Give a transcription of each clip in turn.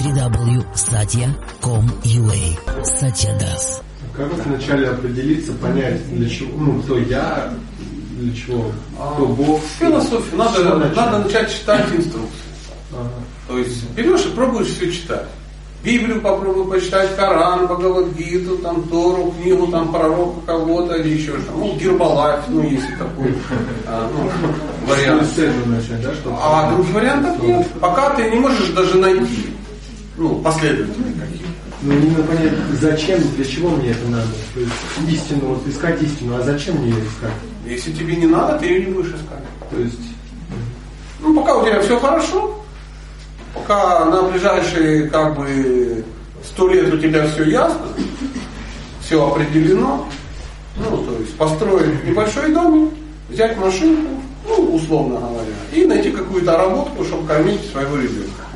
www.satya.com.ua Satya Das. Как вначале определиться, понять, для чего, ну, кто я, для чего, кто Бог? Философия. Надо, надо начать читать инструкции. Ага. То есть берешь и пробуешь все читать. Библию попробуй почитать, Коран, Бхагавадгиту, там, Тору, книгу, там, пророка кого-то или еще что Ну, Гербалайф, ну, если такой а, ну, вариант. Начать, а других вариантов нет. Пока ты не можешь даже найти ну, последовательные какие-то. Ну, не понять, зачем, для чего мне это надо. То есть истину, вот искать истину, а зачем мне ее искать? Если тебе не надо, ты ее не будешь искать. То есть... Ну, пока у тебя все хорошо, пока на ближайшие как бы сто лет у тебя все ясно, все определено, ну, то есть построить небольшой домик, взять машинку, ну, условно говоря, и найти какую-то работку, чтобы кормить своего ребенка.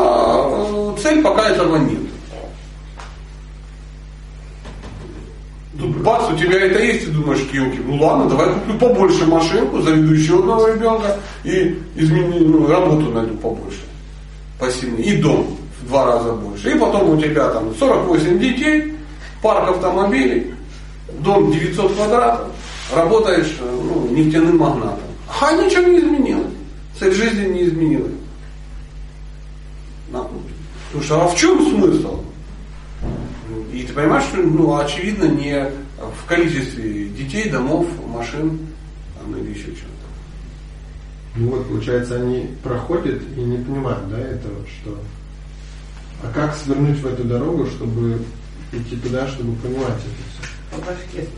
Э, цель пока этого нет. Тут бац, у тебя это есть, ты думаешь, килки, ну ладно, давай куплю побольше машинку, заведу еще одного ребенка и измени, ну, работу найду побольше, посильнее, и дом в два раза больше. И потом у тебя там 48 детей, парк автомобилей, дом 900 квадратов, работаешь ну, нефтяным магнатом. А ничего не изменилось. Цель жизни не изменилась. Слушай, а в чем смысл? И ты понимаешь, что ну, очевидно не в количестве детей, домов, машин там, или еще чего-то. Ну вот, получается, они проходят и не понимают, да, этого, что... А как свернуть в эту дорогу, чтобы идти туда, чтобы понимать это все? По башке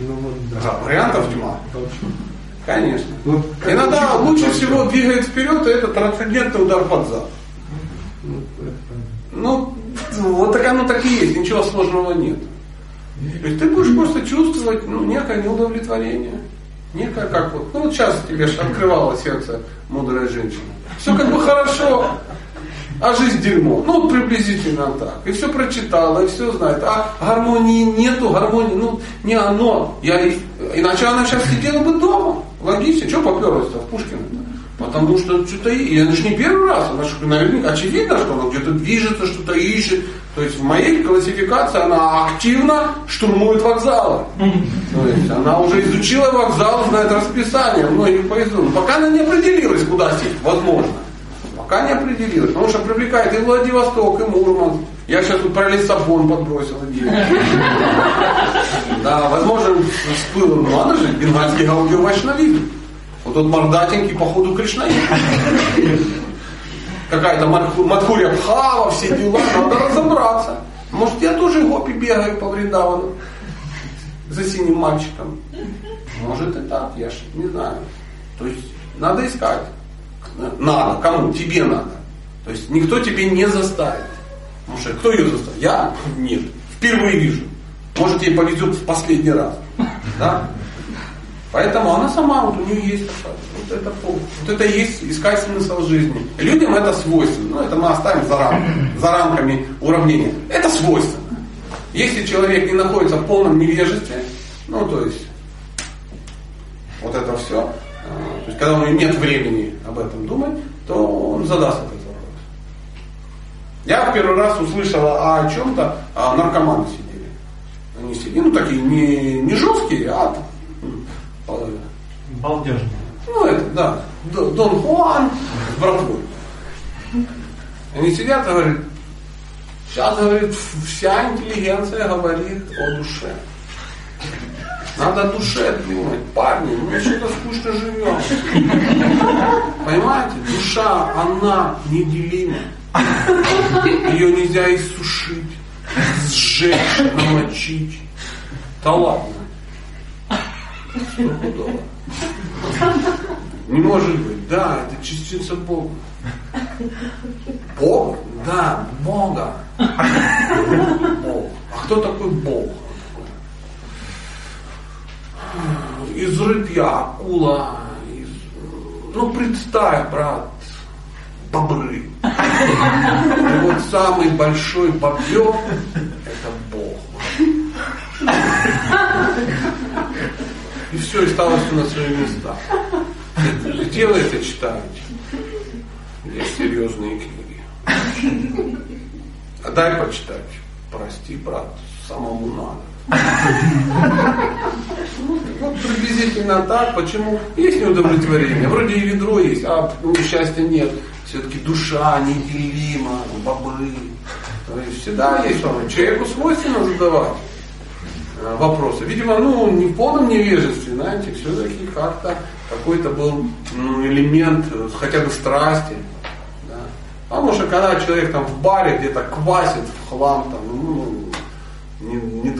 Ну вот, да. да вариантов тьма. Точно. Конечно. Вот, Иногда лучше всего двигает вперед, и это трансцендентный удар под зад. Ну, вот так оно так и есть, ничего сложного нет. То есть ты будешь просто чувствовать ну, некое неудовлетворение. Некое как вот, ну вот сейчас тебе же открывало сердце мудрая женщина. Все как бы хорошо, а жизнь дерьмо. Ну, приблизительно так. И все прочитала, и все знает. А гармонии нету, гармонии, ну, не оно. Я, иначе она сейчас сидела бы дома. Логично, что поперлась-то в Пушкина? Потому что что-то и это же не первый раз, она же наверняка очевидно, что она где-то движется, что-то ищет. То есть в моей классификации она активно штурмует вокзалы. То есть она уже изучила вокзал, знает расписание многих поездов. Но пока она не определилась, куда сесть, возможно. Пока не определилась, потому что привлекает и Владивосток, и Мурманск. Я сейчас тут про Лиссабон подбросил Да, возможно, всплыло, ну надо же, бенгальский гаудио-вайшнавизм. Вот тот мордатенький, походу, Кришнаит. Какая-то Мадхуря Бхава, все дела, надо разобраться. Может, я тоже гопи бегаю по Вриндавану за синим мальчиком. Может и так, я ж не знаю. То есть надо искать. Надо, кому? Тебе надо. То есть никто тебе не заставит. Потому кто ее заставит? Я? Нет. Впервые вижу. Может ей повезет в последний раз. Да? Поэтому она сама, вот у нее есть вот это, вот это и есть искать смысл жизни. Людям это свойственно. Ну, это мы оставим за, рам, за рамками уравнения. Это свойственно. Если человек не находится в полном невежестве, ну, то есть, вот это все, а, то есть, когда у него нет времени об этом думать, то он задаст этот вопрос. Я в первый раз услышала о чем-то, а наркоманы сидели. Они сидели, ну, такие не, не жесткие, а Балдежный. Ну, это, да, Дон Хуан с братвой. Они сидят и говорят, сейчас, говорит, вся интеллигенция говорит о душе. Надо душе думать, парни, мы что-то скучно живем. Понимаете, душа, она неделима. Ее нельзя иссушить, сжечь, намочить. Да ладно. Стопудово. Не может быть. Да, это частица Бога. Бог? Да, Бога. Бог. А кто такой Бог? Из рыбья, акула. Из... Ну, представь, брат, бобры. И вот самый большой бобер – все, и стало все на свои места. Где вы это читаете? Есть серьезные книги. А дай почитать. Прости, брат, самому надо. Ну, приблизительно так. Почему? Есть неудовлетворение. Вроде и ведро есть, а ну, счастья нет. Все-таки душа неделима, бобы. То есть всегда есть Человеку свойственно задавать э, вопросы. Видимо, ну, не в полном невежестве, знаете, все-таки как-то какой-то был ну, элемент э, хотя бы страсти. Да. Потому что когда человек там в баре где-то квасит в хлам, там, ну, не, не